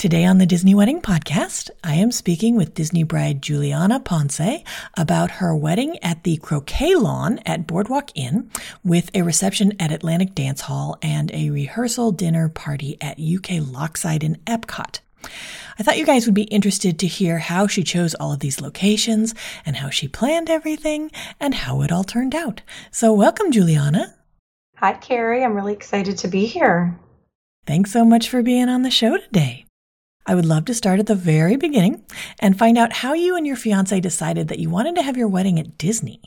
Today on the Disney Wedding Podcast, I am speaking with Disney bride Juliana Ponce about her wedding at the Croquet Lawn at Boardwalk Inn with a reception at Atlantic Dance Hall and a rehearsal dinner party at UK Lochside in Epcot. I thought you guys would be interested to hear how she chose all of these locations and how she planned everything and how it all turned out. So, welcome, Juliana. Hi, Carrie. I'm really excited to be here. Thanks so much for being on the show today. I would love to start at the very beginning and find out how you and your fiance decided that you wanted to have your wedding at Disney.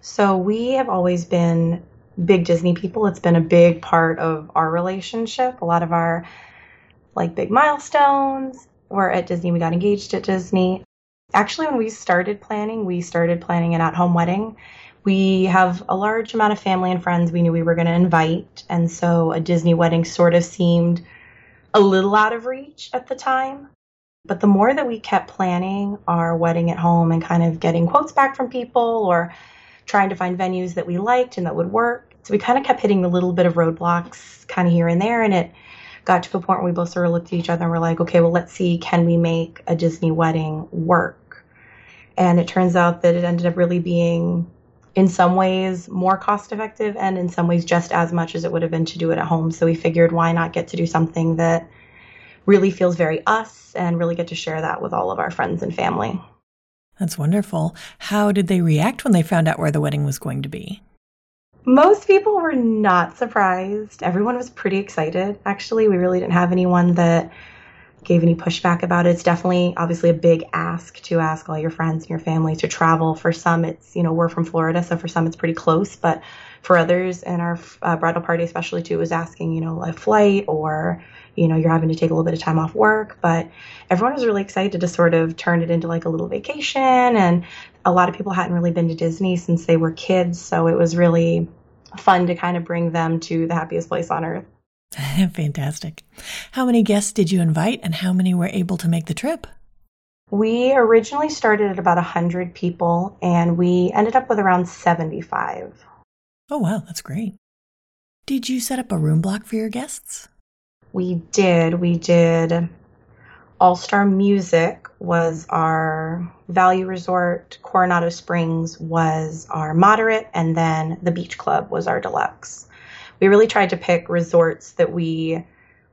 So, we have always been big Disney people. It's been a big part of our relationship. A lot of our like big milestones. We're at Disney, we got engaged at Disney. Actually, when we started planning, we started planning an at home wedding. We have a large amount of family and friends we knew we were going to invite. And so a Disney wedding sort of seemed a little out of reach at the time. But the more that we kept planning our wedding at home and kind of getting quotes back from people or trying to find venues that we liked and that would work, so we kind of kept hitting a little bit of roadblocks kind of here and there. And it got to a point where we both sort of looked at each other and were like, okay, well, let's see, can we make a Disney wedding work? And it turns out that it ended up really being, in some ways, more cost effective and in some ways just as much as it would have been to do it at home. So we figured, why not get to do something that really feels very us and really get to share that with all of our friends and family. That's wonderful. How did they react when they found out where the wedding was going to be? Most people were not surprised. Everyone was pretty excited, actually. We really didn't have anyone that gave any pushback about it. It's definitely obviously a big ask to ask all your friends and your family to travel. For some, it's, you know, we're from Florida, so for some it's pretty close, but for others, and our uh, bridal party especially too, was asking, you know, a flight or, you know, you're having to take a little bit of time off work. But everyone was really excited to sort of turn it into like a little vacation. And a lot of people hadn't really been to Disney since they were kids, so it was really fun to kind of bring them to the happiest place on earth. Fantastic. How many guests did you invite and how many were able to make the trip? We originally started at about 100 people and we ended up with around 75. Oh, wow, that's great. Did you set up a room block for your guests? We did. We did all Star Music was our value resort, Coronado Springs was our moderate, and then the Beach Club was our deluxe. We really tried to pick resorts that we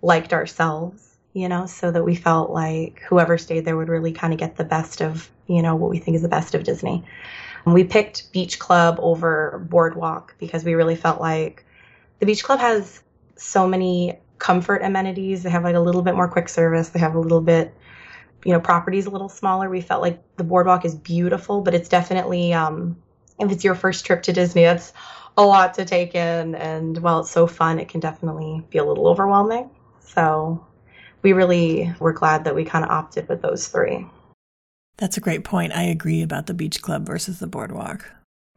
liked ourselves, you know, so that we felt like whoever stayed there would really kind of get the best of, you know, what we think is the best of Disney. We picked Beach Club over Boardwalk because we really felt like the Beach Club has so many comfort amenities. They have like a little bit more quick service. They have a little bit, you know, properties a little smaller. We felt like the boardwalk is beautiful, but it's definitely, um, if it's your first trip to Disney, that's a lot to take in. And while it's so fun, it can definitely be a little overwhelming. So we really were glad that we kind of opted with those three. That's a great point. I agree about the beach club versus the boardwalk.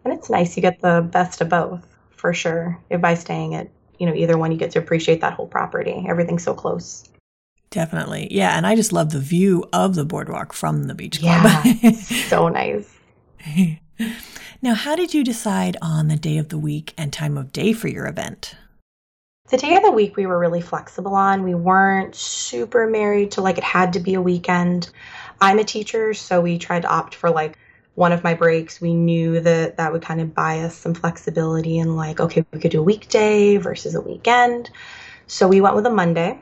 And it's nice you get the best of both for sure If by staying at you know either one you get to appreciate that whole property everything's so close definitely yeah and i just love the view of the boardwalk from the beach club yeah so nice now how did you decide on the day of the week and time of day for your event the day of the week we were really flexible on we weren't super married to like it had to be a weekend i'm a teacher so we tried to opt for like one of my breaks, we knew that that would kind of buy us some flexibility and like, okay, we could do a weekday versus a weekend. So we went with a Monday.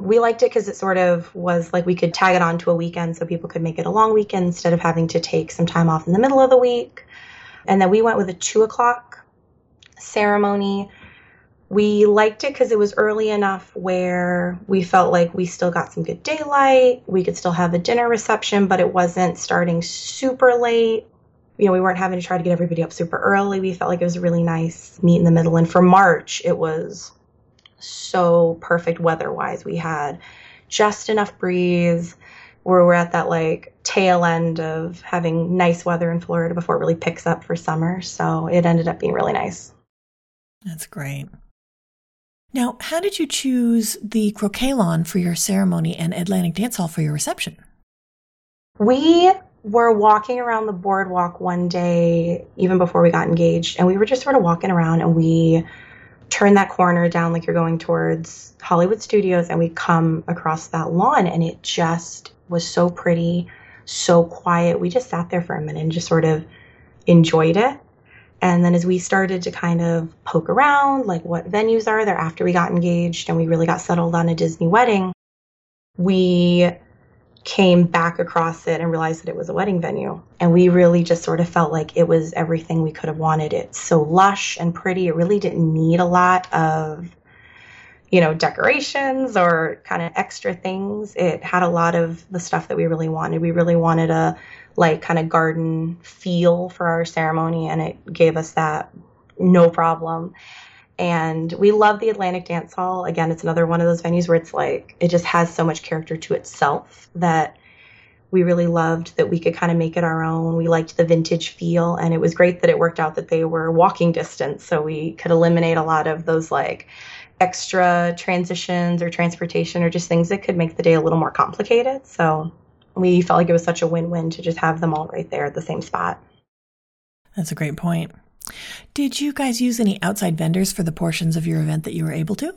We liked it because it sort of was like we could tag it on to a weekend so people could make it a long weekend instead of having to take some time off in the middle of the week. And then we went with a two o'clock ceremony. We liked it because it was early enough where we felt like we still got some good daylight. We could still have a dinner reception, but it wasn't starting super late. You know, we weren't having to try to get everybody up super early. We felt like it was a really nice meet in the middle. And for March, it was so perfect weather wise. We had just enough breeze where we're at that like tail end of having nice weather in Florida before it really picks up for summer. So it ended up being really nice. That's great. Now, how did you choose the croquet lawn for your ceremony and Atlantic Dance Hall for your reception? We were walking around the boardwalk one day, even before we got engaged, and we were just sort of walking around and we turned that corner down like you're going towards Hollywood Studios and we come across that lawn and it just was so pretty, so quiet. We just sat there for a minute and just sort of enjoyed it. And then as we started to kind of poke around, like what venues are there after we got engaged and we really got settled on a Disney wedding, we came back across it and realized that it was a wedding venue. And we really just sort of felt like it was everything we could have wanted. It's so lush and pretty. It really didn't need a lot of, you know, decorations or kind of extra things. It had a lot of the stuff that we really wanted. We really wanted a like kind of garden feel for our ceremony and it gave us that no problem and we love the Atlantic Dance Hall. Again, it's another one of those venues where it's like it just has so much character to itself that we really loved that we could kind of make it our own. We liked the vintage feel, and it was great that it worked out that they were walking distance, so we could eliminate a lot of those like extra transitions or transportation or just things that could make the day a little more complicated. So we felt like it was such a win win to just have them all right there at the same spot. That's a great point. Did you guys use any outside vendors for the portions of your event that you were able to?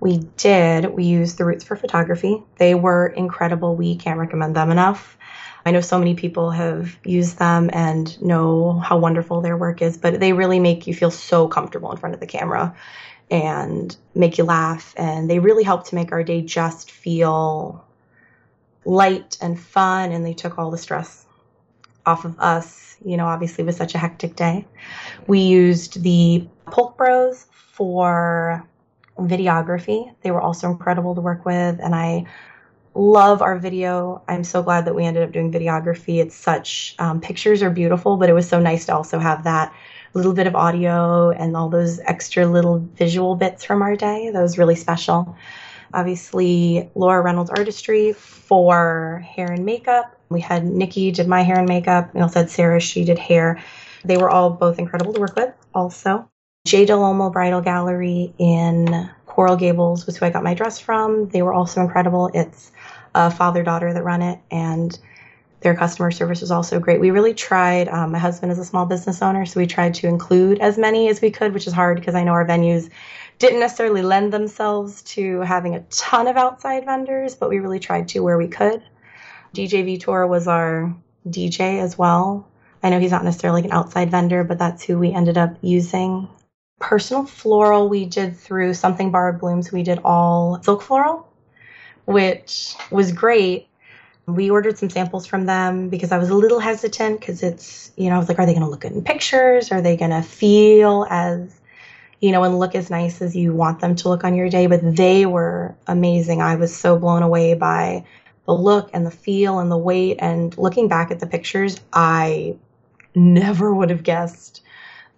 We did. We used the Roots for Photography. They were incredible. We can't recommend them enough. I know so many people have used them and know how wonderful their work is, but they really make you feel so comfortable in front of the camera and make you laugh. And they really help to make our day just feel light and fun. And they took all the stress off of us you know, obviously was such a hectic day. We used the Polk Bros for videography. They were also incredible to work with, and I love our video. I'm so glad that we ended up doing videography. It's such um, pictures are beautiful, but it was so nice to also have that little bit of audio and all those extra little visual bits from our day. That was really special. Obviously, Laura Reynolds Artistry for hair and makeup. We had Nikki did my hair and makeup. We also had Sarah, she did hair. They were all both incredible to work with also. J. Del Olmo Bridal Gallery in Coral Gables was who I got my dress from. They were also incredible. It's a father daughter that run it, and their customer service was also great. We really tried. Um, my husband is a small business owner, so we tried to include as many as we could, which is hard because I know our venues didn't necessarily lend themselves to having a ton of outside vendors, but we really tried to where we could. DJ Vitor was our DJ as well. I know he's not necessarily an outside vendor, but that's who we ended up using. Personal floral, we did through Something Borrowed Blooms. We did all silk floral, which was great. We ordered some samples from them because I was a little hesitant because it's, you know, I was like, are they going to look good in pictures? Are they going to feel as, you know, and look as nice as you want them to look on your day? But they were amazing. I was so blown away by the look and the feel and the weight. And looking back at the pictures, I never would have guessed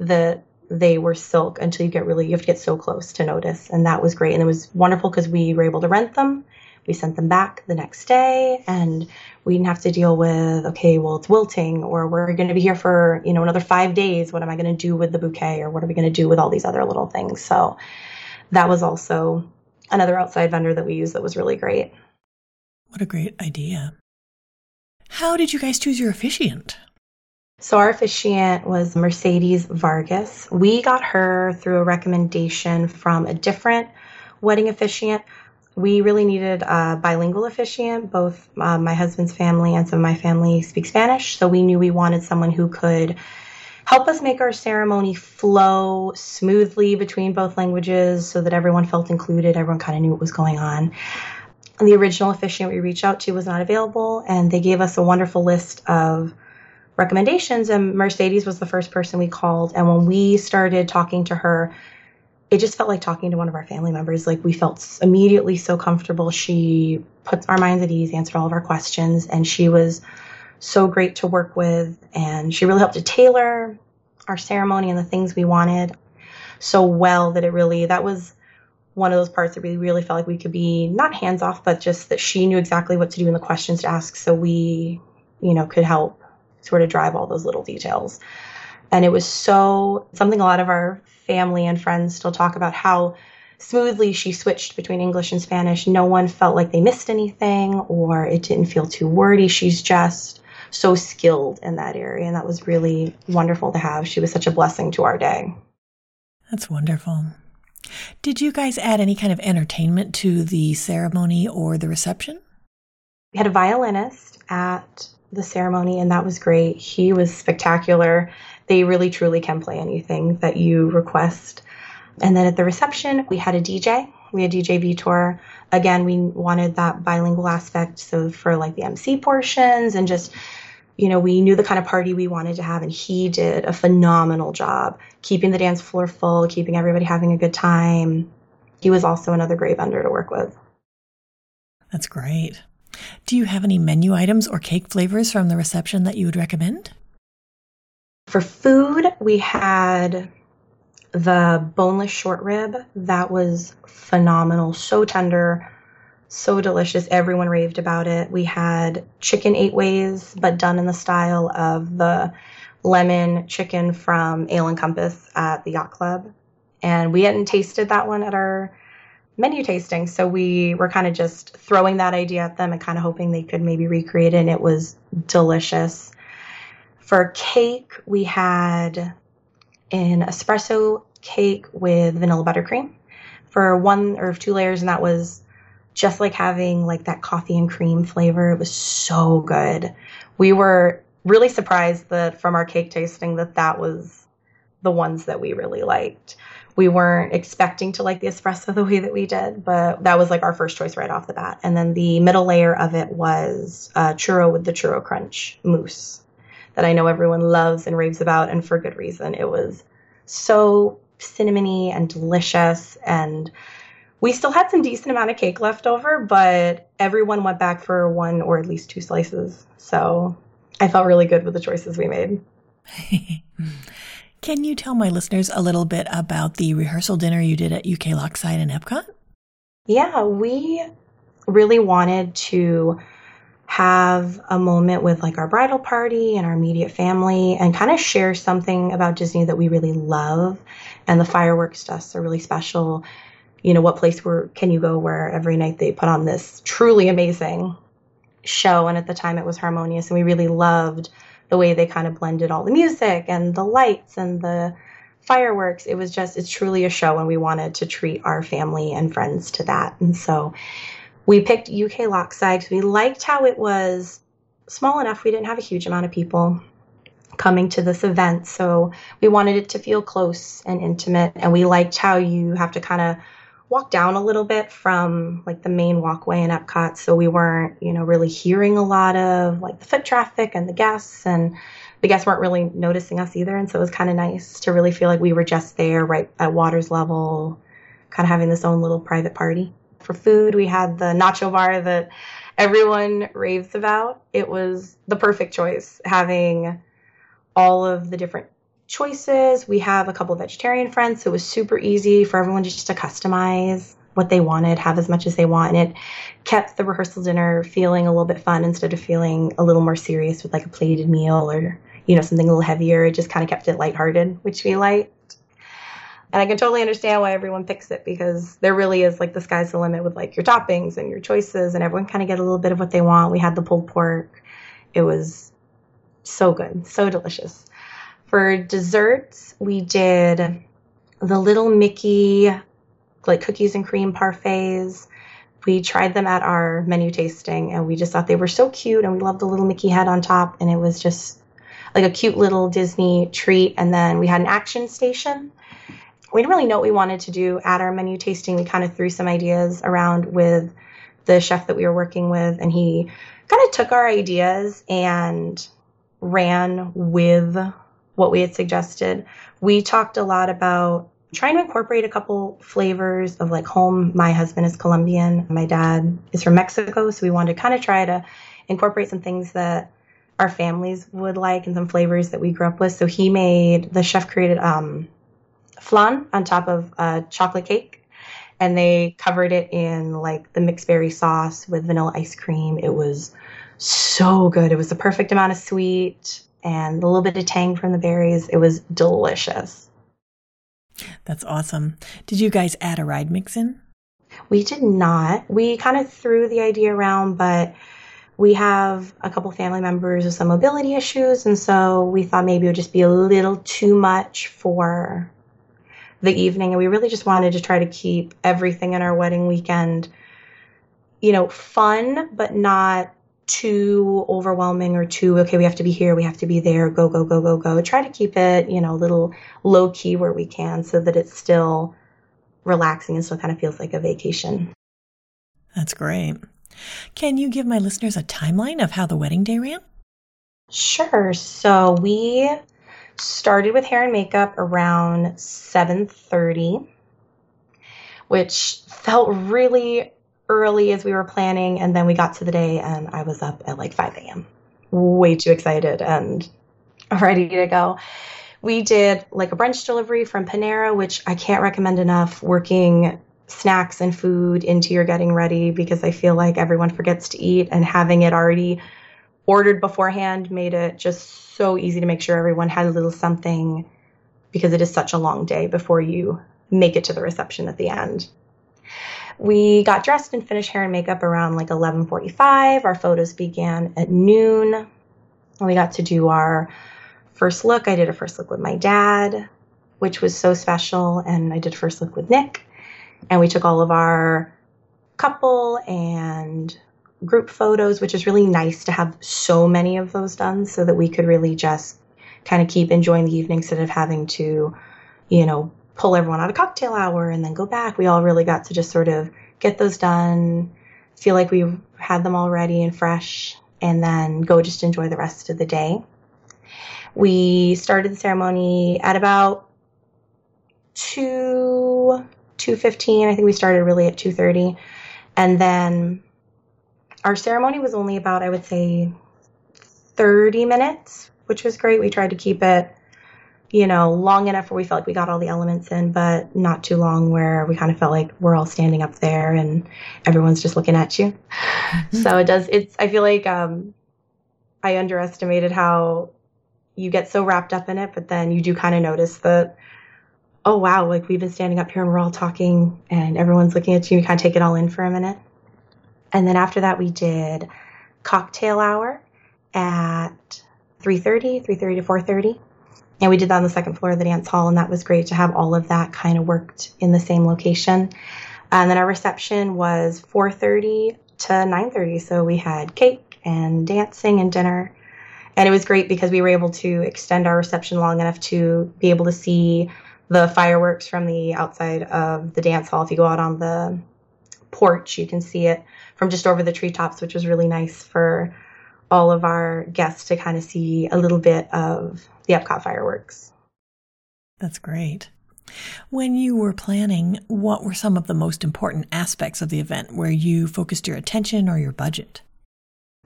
that they were silk until you get really, you have to get so close to notice. And that was great. And it was wonderful because we were able to rent them. We sent them back the next day and we didn't have to deal with, okay, well, it's wilting or we're going to be here for, you know, another five days. What am I going to do with the bouquet or what are we going to do with all these other little things? So that was also another outside vendor that we used that was really great. What a great idea. How did you guys choose your officiant? So, our officiant was Mercedes Vargas. We got her through a recommendation from a different wedding officiant. We really needed a bilingual officiant. Both uh, my husband's family and some of my family speak Spanish, so we knew we wanted someone who could help us make our ceremony flow smoothly between both languages so that everyone felt included, everyone kind of knew what was going on the original officiant we reached out to was not available, and they gave us a wonderful list of recommendations. And Mercedes was the first person we called. And when we started talking to her, it just felt like talking to one of our family members. Like we felt immediately so comfortable. She puts our minds at ease, answered all of our questions, and she was so great to work with. And she really helped to tailor our ceremony and the things we wanted so well that it really, that was one of those parts that we really felt like we could be not hands off, but just that she knew exactly what to do and the questions to ask. So we, you know, could help sort of drive all those little details. And it was so something a lot of our family and friends still talk about how smoothly she switched between English and Spanish. No one felt like they missed anything or it didn't feel too wordy. She's just so skilled in that area. And that was really wonderful to have. She was such a blessing to our day. That's wonderful. Did you guys add any kind of entertainment to the ceremony or the reception? We had a violinist at the ceremony, and that was great. He was spectacular they really truly can play anything that you request. And then at the reception, we had a DJ. We had DJ Vitor. Again, we wanted that bilingual aspect. So for like the MC portions and just, you know, we knew the kind of party we wanted to have. And he did a phenomenal job keeping the dance floor full, keeping everybody having a good time. He was also another great vendor to work with. That's great. Do you have any menu items or cake flavors from the reception that you would recommend? For food, we had the boneless short rib. That was phenomenal. So tender, so delicious. Everyone raved about it. We had chicken eight ways, but done in the style of the lemon chicken from Ale and Compass at the Yacht Club. And we hadn't tasted that one at our menu tasting. So we were kind of just throwing that idea at them and kind of hoping they could maybe recreate it. And it was delicious. For cake, we had an espresso cake with vanilla buttercream for one or two layers, and that was just like having like that coffee and cream flavor. It was so good. We were really surprised that from our cake tasting that that was the ones that we really liked. We weren't expecting to like the espresso the way that we did, but that was like our first choice right off the bat. And then the middle layer of it was uh, churro with the churro crunch mousse that I know everyone loves and raves about, and for good reason. It was so cinnamony and delicious, and we still had some decent amount of cake left over, but everyone went back for one or at least two slices. So I felt really good with the choices we made. Can you tell my listeners a little bit about the rehearsal dinner you did at UK Lochside and Epcot? Yeah, we really wanted to have a moment with like our bridal party and our immediate family and kind of share something about Disney that we really love. And the fireworks just are really special. You know, what place where can you go where every night they put on this truly amazing show? And at the time it was harmonious and we really loved the way they kind of blended all the music and the lights and the fireworks. It was just, it's truly a show and we wanted to treat our family and friends to that. And so we picked UK Lochside because we liked how it was small enough. We didn't have a huge amount of people coming to this event. So we wanted it to feel close and intimate. And we liked how you have to kind of walk down a little bit from like the main walkway in Epcot. So we weren't, you know, really hearing a lot of like the foot traffic and the guests and the guests weren't really noticing us either. And so it was kind of nice to really feel like we were just there right at water's level, kind of having this own little private party. For food, we had the nacho bar that everyone raves about. It was the perfect choice, having all of the different choices. We have a couple vegetarian friends, so it was super easy for everyone just to customize what they wanted, have as much as they want. And it kept the rehearsal dinner feeling a little bit fun instead of feeling a little more serious with like a plated meal or, you know, something a little heavier. It just kind of kept it lighthearted, which we liked. And I can totally understand why everyone picks it because there really is like the sky's the limit with like your toppings and your choices, and everyone kind of get a little bit of what they want. We had the pulled pork, it was so good, so delicious. For desserts, we did the little Mickey like cookies and cream parfaits. We tried them at our menu tasting and we just thought they were so cute and we loved the little Mickey head on top and it was just like a cute little Disney treat. And then we had an action station we didn't really know what we wanted to do at our menu tasting. We kind of threw some ideas around with the chef that we were working with, and he kind of took our ideas and ran with what we had suggested. We talked a lot about trying to incorporate a couple flavors of like home. My husband is Colombian, my dad is from Mexico, so we wanted to kind of try to incorporate some things that our families would like and some flavors that we grew up with. So he made the chef created um, flan on top of a chocolate cake, and they covered it in like the mixed berry sauce with vanilla ice cream. It was so good. It was the perfect amount of sweet and a little bit of tang from the berries. It was delicious. That's awesome. Did you guys add a ride mix in? We did not. We kind of threw the idea around, but we have a couple family members with some mobility issues, and so we thought maybe it would just be a little too much for the evening. And we really just wanted to try to keep everything in our wedding weekend, you know, fun, but not too overwhelming or too okay we have to be here we have to be there go go go go go. Try to keep it you know a little low key where we can so that it's still relaxing and still kind of feels like a vacation. That's great. Can you give my listeners a timeline of how the wedding day ran? Sure. So we started with hair and makeup around 7.30 which felt really early as we were planning, and then we got to the day, and I was up at like 5 a.m. Way too excited and ready to go. We did like a brunch delivery from Panera, which I can't recommend enough. Working snacks and food into your getting ready because I feel like everyone forgets to eat, and having it already ordered beforehand made it just so easy to make sure everyone had a little something because it is such a long day before you make it to the reception at the end. We got dressed and finished hair and makeup around like 11:45. Our photos began at noon. And we got to do our first look. I did a first look with my dad, which was so special, and I did a first look with Nick. And we took all of our couple and group photos, which is really nice to have so many of those done so that we could really just kind of keep enjoying the evening instead of having to, you know, pull everyone out of cocktail hour and then go back. We all really got to just sort of get those done, feel like we had them all ready and fresh, and then go just enjoy the rest of the day. We started the ceremony at about two two fifteen. I think we started really at two thirty, and then our ceremony was only about I would say thirty minutes, which was great. We tried to keep it you know, long enough where we felt like we got all the elements in, but not too long where we kind of felt like we're all standing up there and everyone's just looking at you. Mm-hmm. So it does, it's, I feel like um, I underestimated how you get so wrapped up in it, but then you do kind of notice that, oh, wow, like we've been standing up here and we're all talking and everyone's looking at you. You kind of take it all in for a minute. And then after that, we did cocktail hour at 3.30, 3.30 to 4.30 and we did that on the second floor of the dance hall, and that was great to have all of that kind of worked in the same location. And then our reception was 4:30 to 9:30, so we had cake and dancing and dinner. And it was great because we were able to extend our reception long enough to be able to see the fireworks from the outside of the dance hall. If you go out on the porch, you can see it from just over the treetops, which was really nice for all of our guests to kind of see a little bit of the Epcot fireworks. That's great. When you were planning, what were some of the most important aspects of the event where you focused your attention or your budget?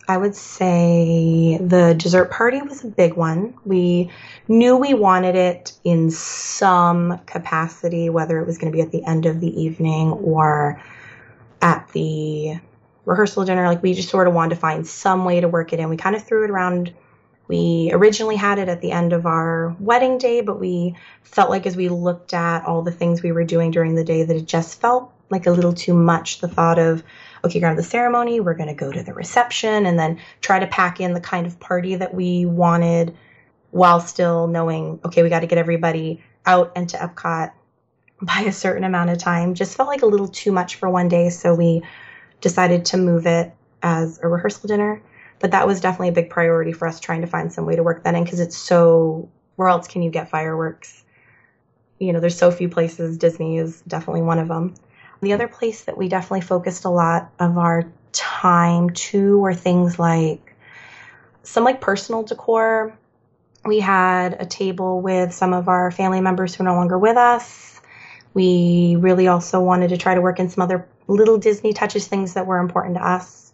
I would say the dessert party was a big one. We knew we wanted it in some capacity, whether it was going to be at the end of the evening or at the rehearsal dinner. Like we just sort of wanted to find some way to work it in. We kind of threw it around we originally had it at the end of our wedding day, but we felt like as we looked at all the things we were doing during the day that it just felt like a little too much. The thought of, okay, going to the ceremony, we're going to go to the reception, and then try to pack in the kind of party that we wanted while still knowing, okay, we got to get everybody out and to Epcot by a certain amount of time. Just felt like a little too much for one day, so we decided to move it as a rehearsal dinner. But that was definitely a big priority for us trying to find some way to work that in because it's so where else can you get fireworks? You know there's so few places. Disney is definitely one of them the other place that we definitely focused a lot of our time to were things like some like personal decor. We had a table with some of our family members who are no longer with us. We really also wanted to try to work in some other little Disney touches, things that were important to us,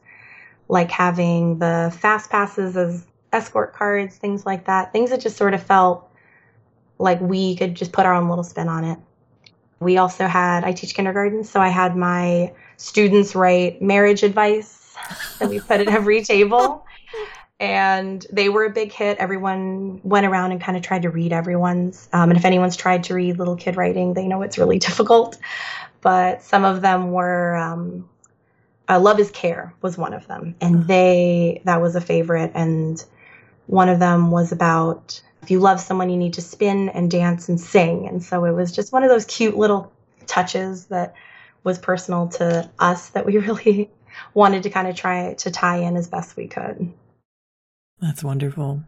like having the fast passes as escort cards, things like that. Things that just sort of felt like we could just put our own little spin on it. We also had, I teach kindergarten, so I had my students write marriage advice that we put at every table. And they were a big hit. Everyone went around and kind of tried to read everyone's. Um, and if anyone's tried to read little kid writing, they know it's really difficult. But some of them were um, uh, Love is Care was one of them. And they, that was a favorite. And one of them was about if you love someone, you need to spin and dance and sing. And so it was just one of those cute little touches that was personal to us that we really wanted to kind of try to tie in as best we could. That's wonderful.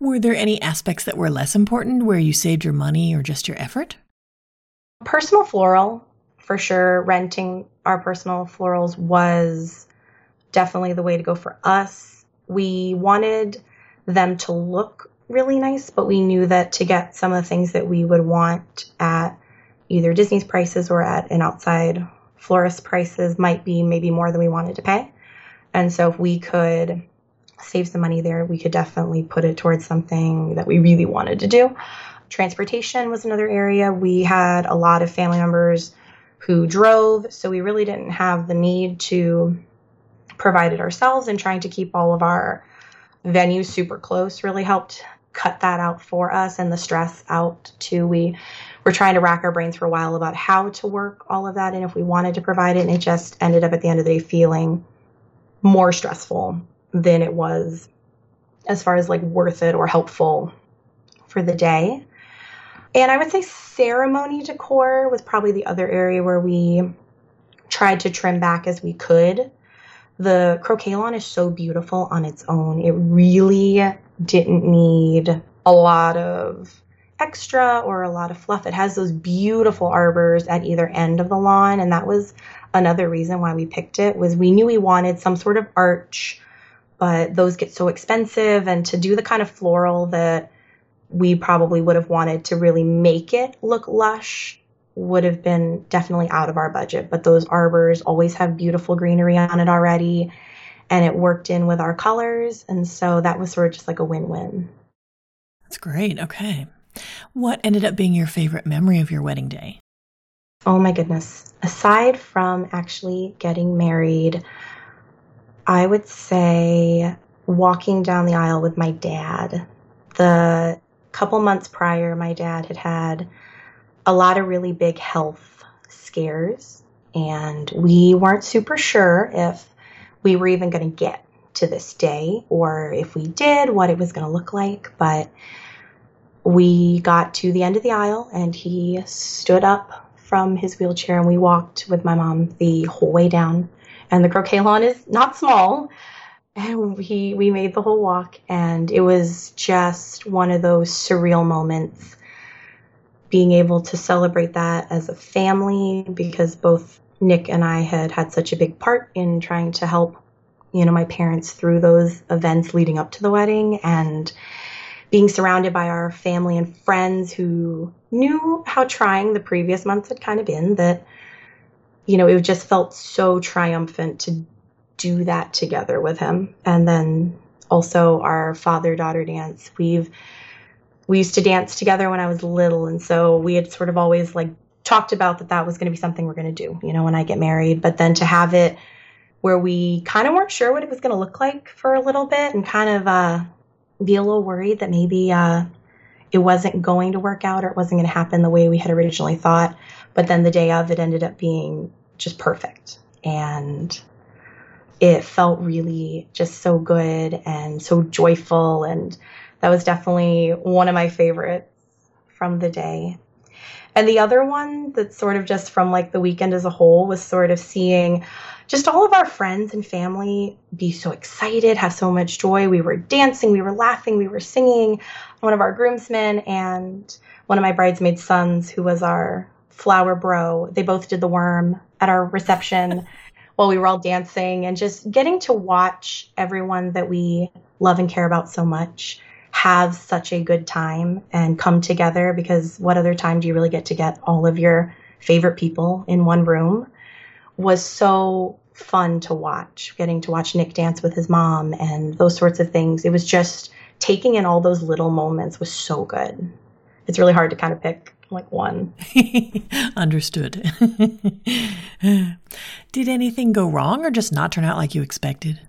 Were there any aspects that were less important where you saved your money or just your effort? Personal floral, for sure. Renting our personal florals was definitely the way to go for us. We wanted them to look really nice, but we knew that to get some of the things that we would want at either Disney's prices or at an outside florist prices might be maybe more than we wanted to pay. And so if we could save some money there, we could definitely put it towards something that we really wanted to do. Transportation was another area. We had a lot of family members who drove, so we really didn't have the need to provide it ourselves and trying to keep all of our venues super close really helped cut that out for us and the stress out too. We were trying to rack our brains for a while about how to work all of that and if we wanted to provide it, and it just ended up at the end of the day feeling more stressful than it was as far as like worth it or helpful for the day. And I would say ceremony decor was probably the other area where we tried to trim back as we could. The croquet lawn is so beautiful on its own. It really didn't need a lot of extra or a lot of fluff. It has those beautiful arbors at either end of the lawn and that was another reason why we picked it was we knew we wanted some sort of arch but those get so expensive and to do the kind of floral that we probably would have wanted to really make it look lush would have been definitely out of our budget but those arbors always have beautiful greenery on it already and it worked in with our colors. And so that was sort of just like a win win. That's great. Okay. What ended up being your favorite memory of your wedding day? Oh my goodness. Aside from actually getting married, I would say walking down the aisle with my dad. The couple months prior, my dad had had a lot of really big health scares, and we weren't super sure if we were even going to get to this day, or if we did, what it was going to look like. But we got to the end of the aisle and he stood up from his wheelchair and we walked with my mom the whole way down. And the croquet lawn is not small. And he, we made the whole walk and it was just one of those surreal moments. Being able to celebrate that as a family because both Nick and I had had such a big part in trying to help, you know, my parents through those events leading up to the wedding and being surrounded by our family and friends who knew how trying the previous months had kind of been that, you know, it just felt so triumphant to do that together with him. And then also our father daughter dance. We've, we used to dance together when I was little. And so we had sort of always like talked about that that was going to be something we're going to do, you know, when I get married. But then to have it where we kind of weren't sure what it was going to look like for a little bit and kind of uh, be a little worried that maybe uh, it wasn't going to work out or it wasn't going to happen the way we had originally thought. But then the day of it ended up being just perfect. And it felt really just so good and so joyful. And that was definitely one of my favorites from the day. And the other one that's sort of just from like the weekend as a whole was sort of seeing just all of our friends and family be so excited, have so much joy. We were dancing, we were laughing, we were singing. One of our groomsmen and one of my bridesmaids' sons, who was our flower bro, they both did the worm at our reception while we were all dancing and just getting to watch everyone that we love and care about so much have such a good time and come together because what other time do you really get to get all of your favorite people in one room? Was so fun to watch getting to watch nick dance with his mom and those sorts of things. It was just taking in all those little moments was so good. It's really hard to kind of pick like one understood did anything go wrong or just not turn out like you expected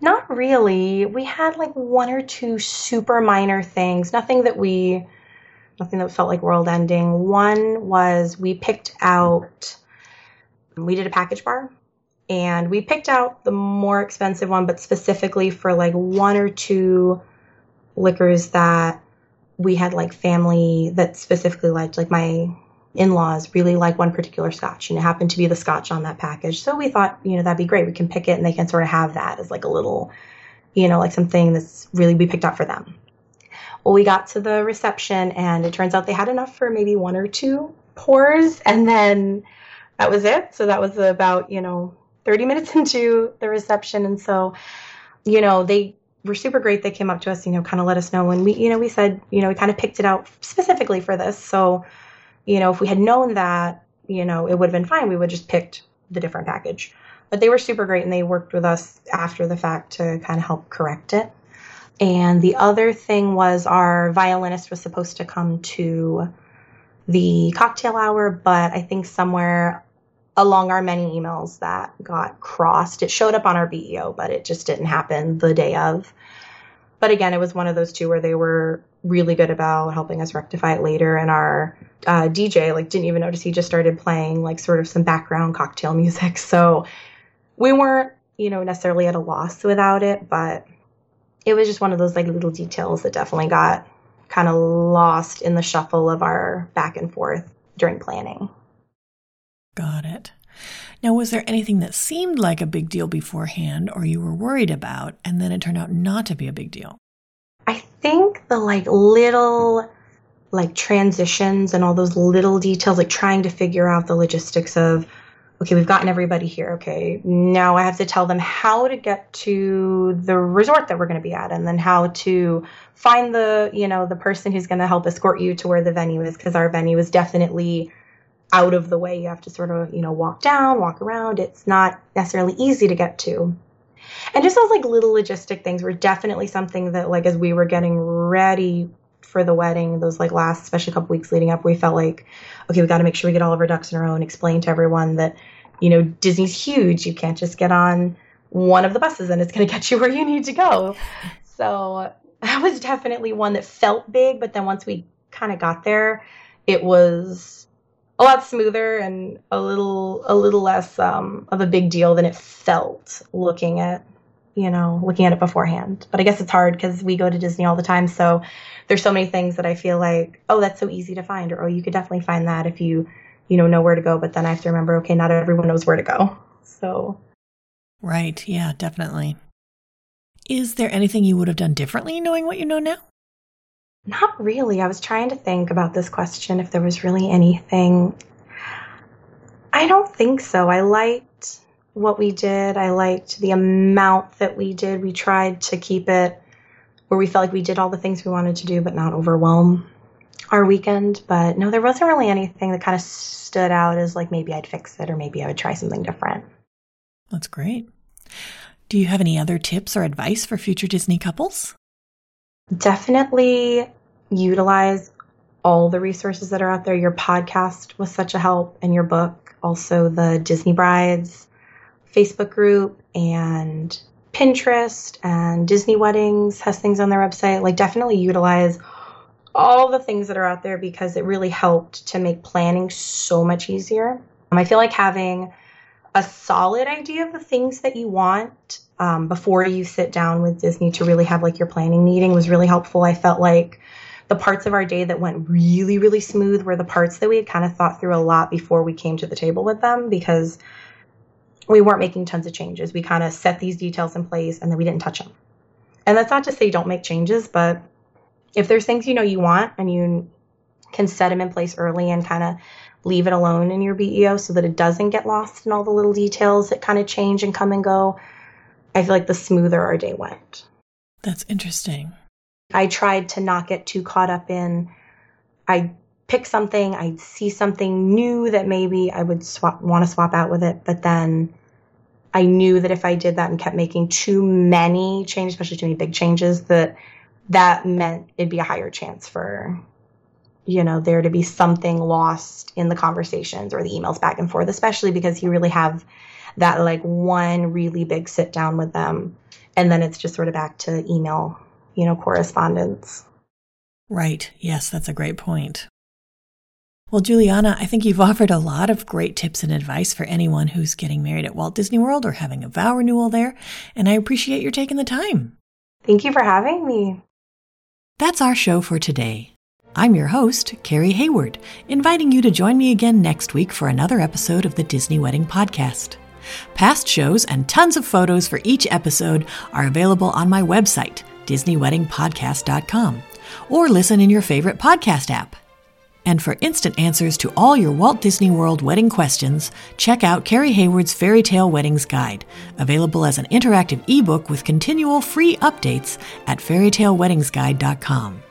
not really. We had like one or two super minor things, nothing that we, nothing that felt like world ending. One was we picked out, we did a package bar and we picked out the more expensive one, but specifically for like one or two liquors that we had like family that specifically liked, like my in-laws really like one particular scotch and it happened to be the scotch on that package. So we thought you know that'd be great. We can pick it and they can sort of have that as like a little you know like something that's really we picked up for them. Well we got to the reception and it turns out they had enough for maybe one or two pours and then that was it. So that was about you know 30 minutes into the reception and so you know they were super great they came up to us you know kind of let us know and we you know we said you know we kind of picked it out specifically for this so you know, if we had known that, you know, it would have been fine. We would just picked the different package. But they were super great and they worked with us after the fact to kind of help correct it. And the other thing was our violinist was supposed to come to the cocktail hour, but I think somewhere along our many emails that got crossed, it showed up on our BEO, but it just didn't happen the day of. But again, it was one of those two where they were really good about helping us rectify it later. And our uh, DJ like didn't even notice he just started playing like sort of some background cocktail music. So we weren't you know necessarily at a loss without it, but it was just one of those like little details that definitely got kind of lost in the shuffle of our back and forth during planning. Got it. Now, was there anything that seemed like a big deal beforehand or you were worried about, and then it turned out not to be a big deal? I think the like little like transitions and all those little details, like trying to figure out the logistics of, okay, we've gotten everybody here. Okay, now I have to tell them how to get to the resort that we're going to be at, and then how to find the, you know, the person who's going to help escort you to where the venue is, because our venue is definitely out of the way. You have to sort of, you know, walk down, walk around. It's not necessarily easy to get to. And just those like little logistic things were definitely something that like as we were getting ready for the wedding, those like last, especially a couple weeks leading up, we felt like, okay, we got to make sure we get all of our ducks in a row and explain to everyone that, you know, Disney's huge. You can't just get on one of the buses and it's going to get you where you need to go. So that was definitely one that felt big, but then once we kind of got there, it was a lot smoother and a little a little less um, of a big deal than it felt looking at you know looking at it beforehand. But I guess it's hard because we go to Disney all the time, so there's so many things that I feel like oh that's so easy to find, or oh you could definitely find that if you you know know where to go. But then I have to remember okay not everyone knows where to go. So right, yeah, definitely. Is there anything you would have done differently knowing what you know now? Not really. I was trying to think about this question if there was really anything. I don't think so. I liked what we did. I liked the amount that we did. We tried to keep it where we felt like we did all the things we wanted to do, but not overwhelm our weekend. But no, there wasn't really anything that kind of stood out as like maybe I'd fix it or maybe I would try something different. That's great. Do you have any other tips or advice for future Disney couples? Definitely utilize all the resources that are out there. Your podcast was such a help, and your book, also the Disney Brides Facebook group, and Pinterest, and Disney Weddings has things on their website. Like, definitely utilize all the things that are out there because it really helped to make planning so much easier. Um, I feel like having a solid idea of the things that you want um, before you sit down with Disney to really have like your planning meeting was really helpful. I felt like the parts of our day that went really, really smooth were the parts that we had kind of thought through a lot before we came to the table with them because we weren't making tons of changes. We kind of set these details in place and then we didn't touch them. And that's not to say don't make changes, but if there's things you know you want and you can set them in place early and kind of leave it alone in your BEO so that it doesn't get lost in all the little details that kind of change and come and go, I feel like the smoother our day went. That's interesting. I tried to not get too caught up in, I'd pick something, I'd see something new that maybe I would swap, want to swap out with it, but then I knew that if I did that and kept making too many changes, especially too many big changes, that that meant it'd be a higher chance for, you know, there to be something lost in the conversations or the emails back and forth, especially because you really have that like one really big sit down with them. And then it's just sort of back to email, you know, correspondence. Right. Yes, that's a great point. Well, Juliana, I think you've offered a lot of great tips and advice for anyone who's getting married at Walt Disney World or having a vow renewal there, and I appreciate your taking the time. Thank you for having me. That's our show for today. I'm your host, Carrie Hayward, inviting you to join me again next week for another episode of the Disney Wedding Podcast. Past shows and tons of photos for each episode are available on my website, DisneyWeddingPodcast.com, or listen in your favorite podcast app. And for instant answers to all your Walt Disney World wedding questions, check out Carrie Hayward's Fairy Tale Weddings Guide, available as an interactive ebook with continual free updates at fairytaleweddingsguide.com.